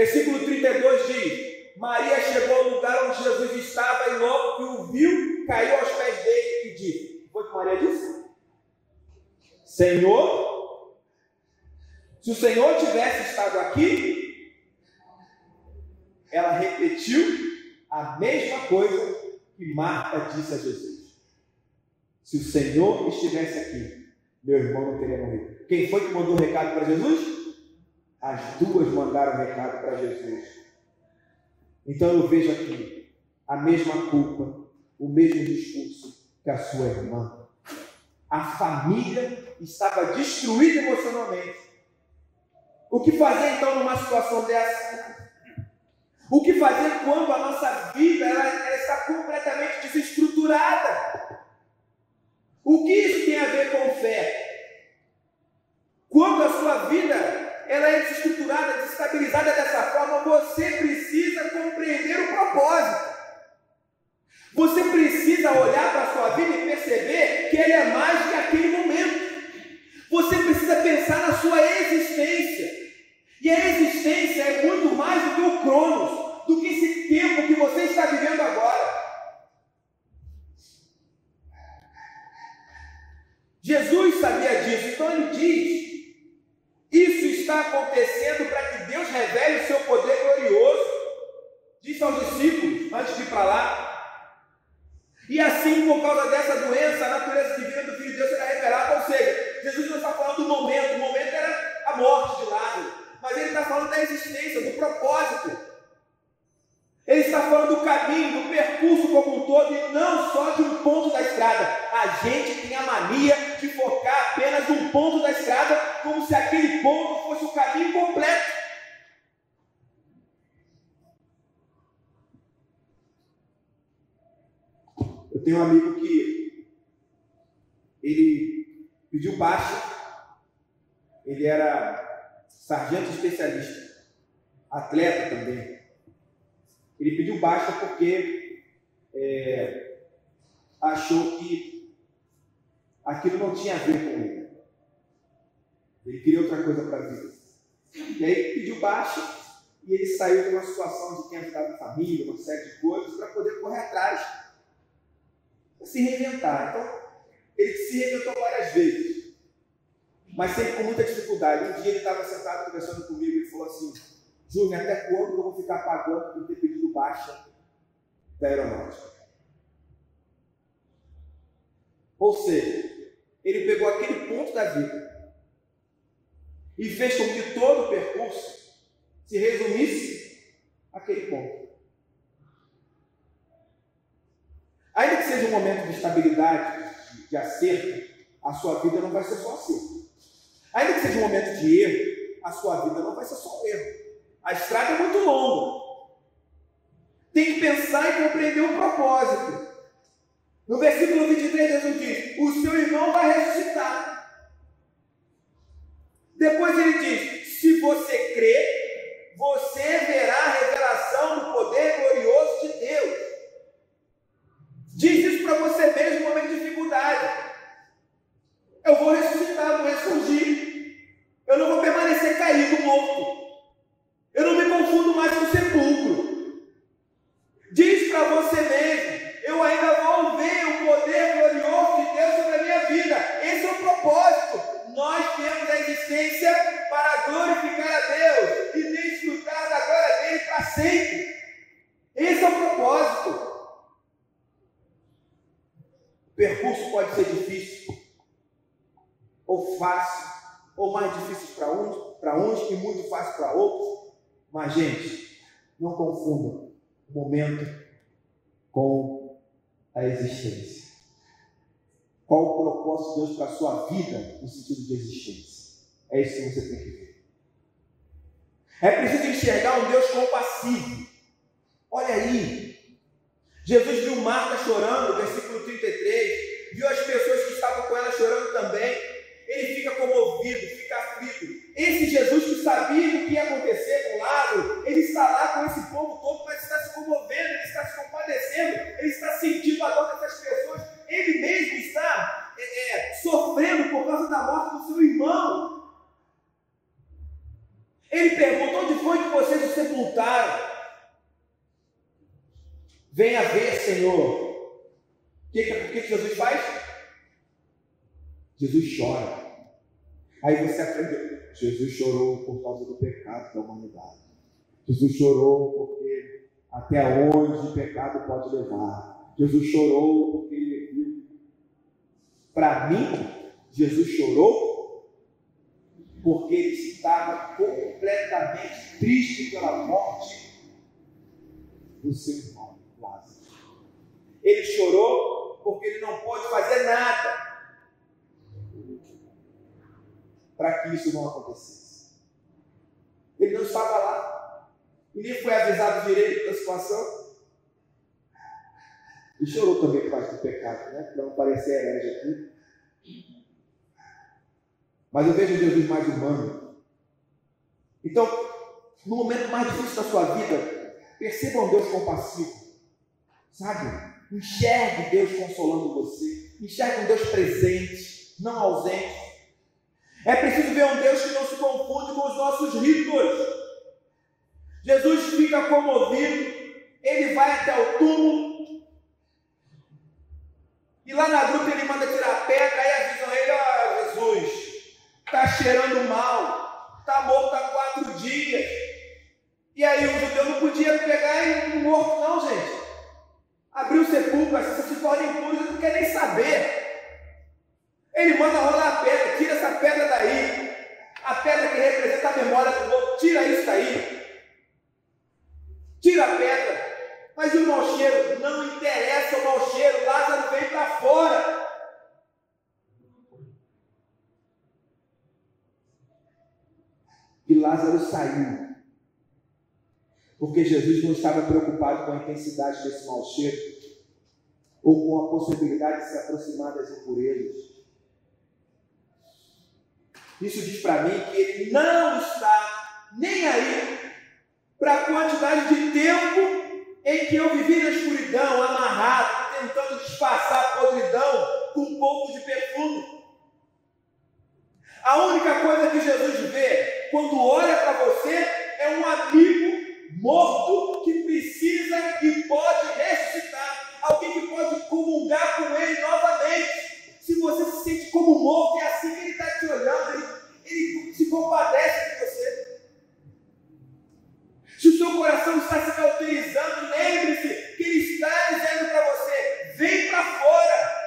[SPEAKER 1] Versículo 32 diz: Maria chegou ao lugar onde Jesus estava e logo que o viu, caiu aos pés dele e disse: Foi que Maria disse? Senhor, se o Senhor tivesse estado aqui, ela repetiu a mesma coisa que Marta disse a Jesus. Se o Senhor estivesse aqui, meu irmão não teria morrido. Quem foi que mandou o recado para Jesus? As duas mandaram recado para Jesus. Então eu vejo aqui a mesma culpa, o mesmo discurso que a sua irmã. A família estava destruída emocionalmente. O que fazer então numa situação dessa? O que fazer quando a nossa vida ela, ela está completamente desestruturada? O que isso tem a ver com fé? Quando a sua vida ela é desestruturada, desestabilizada dessa forma, você precisa compreender o propósito. Você precisa olhar para a sua vida e perceber que ele é mais que aquele momento. Você precisa pensar na sua existência. E a existência é muito mais do que o Cronos, do que esse tempo que você está vivendo agora. Jesus sabia disso, então ele diz: Isso está acontecendo para que Deus revele o seu poder glorioso. Disse aos discípulos antes de ir para lá. E assim, por causa dessa doença, a natureza divina do Filho de Deus será revelada. Ou seja, Jesus não está falando do momento, o momento era a morte de Lázaro mas ele está falando da existência, do propósito. Ele está falando do caminho, do percurso como um todo e não só de um ponto da estrada. A gente tem a mania de focar apenas num ponto da estrada, como se aquele ponto fosse o caminho completo. Eu tenho um amigo que ele pediu baixa, ele era sargento especialista, atleta também. Ele pediu baixa porque é, achou que aquilo não tinha a ver com ele. Ele queria outra coisa para a vida. E aí pediu baixa e ele saiu de uma situação de quem ajudava a família, uma série de coisas, para poder correr atrás, se reinventar. Então, ele se reinventou várias vezes mas sempre com muita dificuldade. Um dia ele estava sentado conversando comigo e ele falou assim: Júnior, até quando eu vou ficar pagando por ter pedido baixa da aeronáutica? Ou seja, ele pegou aquele ponto da vida e fez com que todo o percurso se resumisse àquele ponto. Ainda que seja um momento de estabilidade, de, acerto, a sua vida não vai ser só acerto. Ainda que seja um momento de erro, a sua vida não vai ser só um erro. A estrada é muito longa. Tem que pensar e compreender o propósito. No versículo 23, Jesus diz: O seu irmão vai ressuscitar. Depois ele diz: Se você crê, você verá a revelação do poder glorioso de Deus. Diz isso para você mesmo no momento de dificuldade. Eu vou ressuscitar, vou ressurgir. Eu não vou permanecer caído, morto. Confundo mais o sepulcro. Diz para você mesmo: eu ainda vou ver o poder glorioso de Deus sobre a minha vida. Esse é o propósito. Nós temos a existência para glorificar a Deus e desfrutar da glória dele para sempre. Esse é o propósito. O percurso pode ser difícil, ou fácil, ou mais difíceis para uns, para uns e muito fácil para outros. Mas, gente, não confundam o momento com a existência. Qual o propósito de Deus para a sua vida no sentido de existência? É isso que você tem que ver. É preciso enxergar um Deus compassivo. Olha aí. Jesus viu Marta chorando, versículo 33. Viu as pessoas que estavam com ela chorando também ele fica comovido, fica aflito. Esse Jesus que sabia o que ia acontecer com Lázaro, ele está lá com esse povo todo, mas está se comovendo, ele está se compadecendo, ele está sentindo a dor dessas pessoas, ele mesmo está é, é, sofrendo por causa da morte do seu irmão. Ele pergunta: onde foi que vocês o sepultaram? Venha ver, Senhor. O que, que, que Jesus faz? Jesus chora. Aí você aprende. Jesus chorou por causa do pecado da humanidade. Jesus chorou porque até onde o pecado pode levar. Jesus chorou porque ele viu. Para mim, Jesus chorou porque ele estava completamente triste pela morte do seu irmão Lázaro. Ele chorou porque ele não pôde fazer nada para que isso não acontecesse. Ele não estava lá. E nem foi avisado direito da situação. E chorou também por causa do pecado, né? Para não parecer herege aqui. Mas eu vejo Jesus mais humano. Então, no momento mais difícil da sua vida, perceba um Deus compassivo. Sabe? Enxergue Deus consolando você. Enxergue um Deus presente, não ausente. É preciso ver um Deus que não se confunde com os nossos ritos. Jesus fica comovido, ele vai até o túmulo, e lá na gruta ele manda tirar a pedra, aí avisam ele, ó oh, Jesus, está cheirando mal, está morto há quatro dias. E aí o judeu não podia pegar ele morto não, gente. Abriu o sepulcro, assim, se torna impuro, ele não quer nem saber. Ele manda rolar a pedra, tira essa pedra daí. A pedra que representa a memória do outro, tira isso daí. Tira a pedra. Mas o mau cheiro? Não interessa o mau cheiro. Lázaro veio para fora. E Lázaro saiu. Porque Jesus não estava preocupado com a intensidade desse mau cheiro ou com a possibilidade de se aproximar das impurezas. Isso diz para mim que ele não está nem aí para a quantidade de tempo em que eu vivi na escuridão, amarrado, tentando disfarçar a podridão com um pouco de perfume. A única coisa que Jesus vê quando olha para você é um amigo morto que precisa e pode ressuscitar. Alguém que pode comungar com ele novamente. Se você se sente como morto, é assim compadece de você. Se o seu coração está se cauterizando, lembre-se que ele está dizendo para você: vem para fora.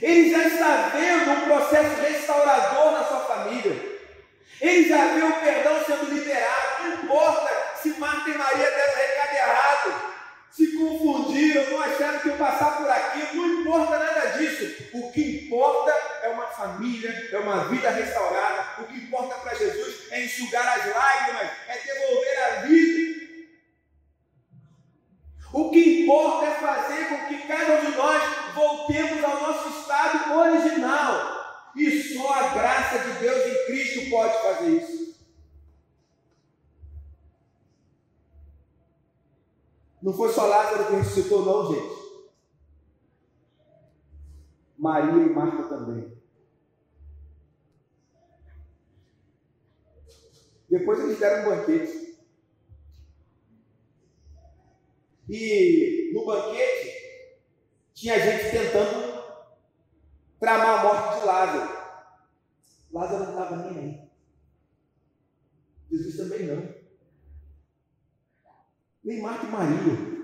[SPEAKER 1] Ele já está vendo um processo restaurador na sua família. Ele já vê o perdão sendo liberado. Não importa se Marta e Maria deram recado errado se confundiram, não acharam que iam passar por aqui, não importa nada disso. O que importa família, é uma vida restaurada. O que importa para Jesus é enxugar as lágrimas, é devolver a vida. O que importa é fazer com que cada um de nós voltemos ao nosso estado original. E só a graça de Deus em Cristo pode fazer isso. Não foi só Lázaro que ressuscitou, não, gente. Maria e Marta também. Depois eles deram um banquete. E no banquete tinha gente tentando tramar a morte de Lázaro. Lázaro não estava nem aí. Jesus também não nem Marta e Maria.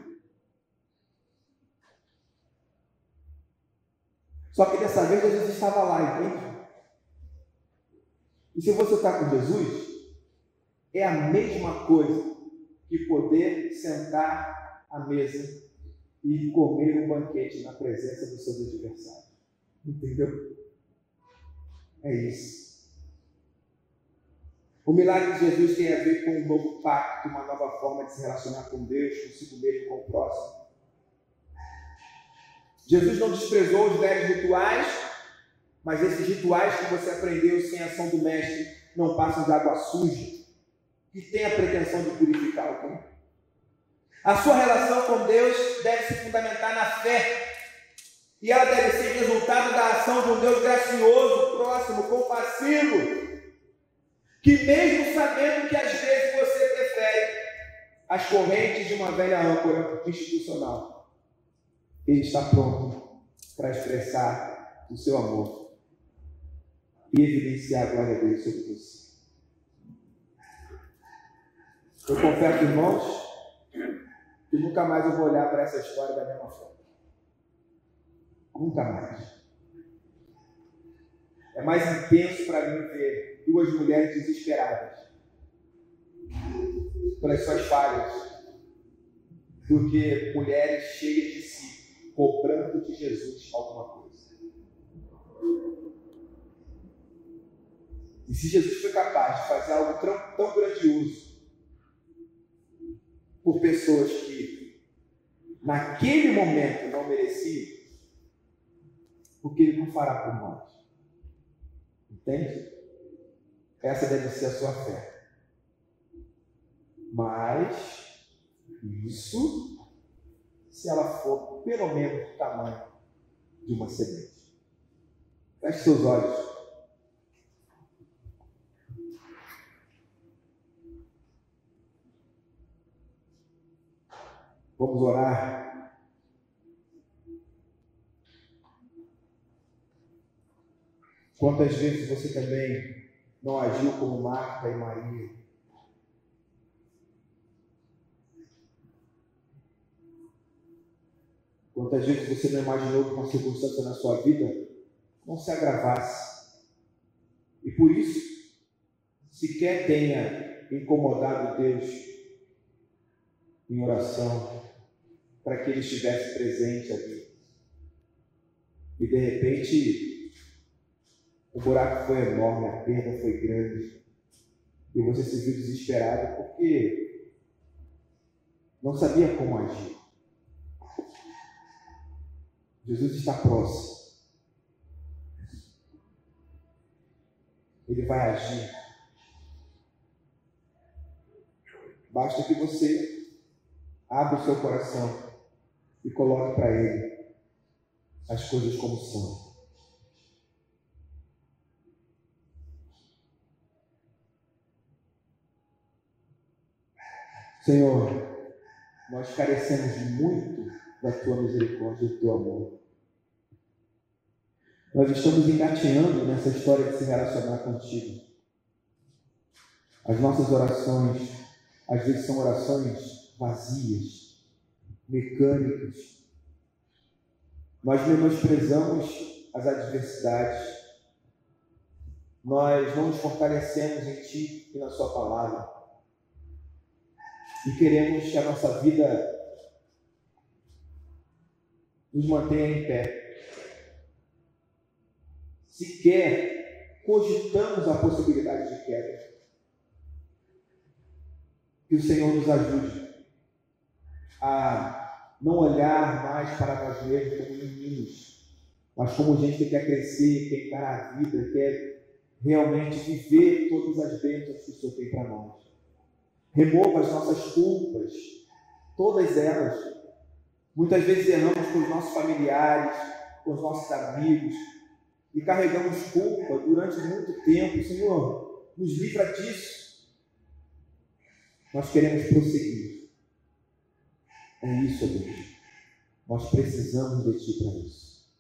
[SPEAKER 1] Só que dessa vez Jesus estava lá, entende? E se você está com Jesus, é a mesma coisa que poder sentar à mesa e comer um banquete na presença dos seus adversários. Entendeu? É isso. O milagre de Jesus tem a ver com um novo pacto, uma nova forma de se relacionar com Deus, consigo mesmo, com o próximo. Jesus não desprezou os velhos rituais, mas esses rituais que você aprendeu sem ação do Mestre não passam de água suja, que tem a pretensão de purificar corpo. A sua relação com Deus deve se fundamentar na fé, e ela deve ser resultado da ação de um Deus gracioso, próximo, compassivo, que mesmo sabendo que às vezes você prefere as correntes de uma velha âncora institucional, ele está pronto para expressar o seu amor e evidenciar a glória dele sobre você. Eu confesso, irmãos, nunca mais eu vou olhar para essa história da mesma forma. Nunca mais. É mais intenso para mim ver duas mulheres desesperadas pelas suas falhas do que mulheres cheias de si, cobrando de Jesus alguma coisa. E se Jesus foi capaz de fazer algo tão, tão grandioso por pessoas que naquele momento não mereciam, porque Ele não fará por nós? Entende? Essa deve ser a sua fé. Mas, isso, se ela for pelo menos do tamanho de uma semente. Feche seus olhos. Vamos orar. Quantas vezes você também não agiu como Marta e Maria? Quantas vezes você não imaginou que uma circunstância na sua vida não se agravasse? E por isso, sequer tenha incomodado Deus em oração, para que ele estivesse presente ali. E de repente, o buraco foi enorme, a perda foi grande. E você se viu desesperado porque não sabia como agir. Jesus está próximo. Ele vai agir. Basta que você abra o seu coração e coloque para Ele as coisas como são. Senhor, nós carecemos muito da tua misericórdia e do teu amor. Nós estamos engateando nessa história de se relacionar contigo. As nossas orações, às vezes, são orações vazias, mecânicos. Nós menosprezamos as adversidades. Nós não nos fortalecemos em Ti e na Sua palavra. E queremos que a nossa vida nos mantenha em pé. Sequer cogitamos a possibilidade de queda. Que o Senhor nos ajude a não olhar mais para nós mesmos como meninos, mas como gente que quer crescer, quer encarar a vida, quer realmente viver todas as bênçãos que o Senhor tem para nós. Remova as nossas culpas, todas elas. Muitas vezes erramos com os nossos familiares, com os nossos amigos, e carregamos culpa durante muito tempo. Senhor, nos livra disso. Nós queremos prosseguir. É isso, Deus. Nós precisamos de Ti para isso.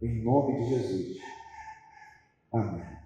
[SPEAKER 1] Em nome de Jesus. Amém.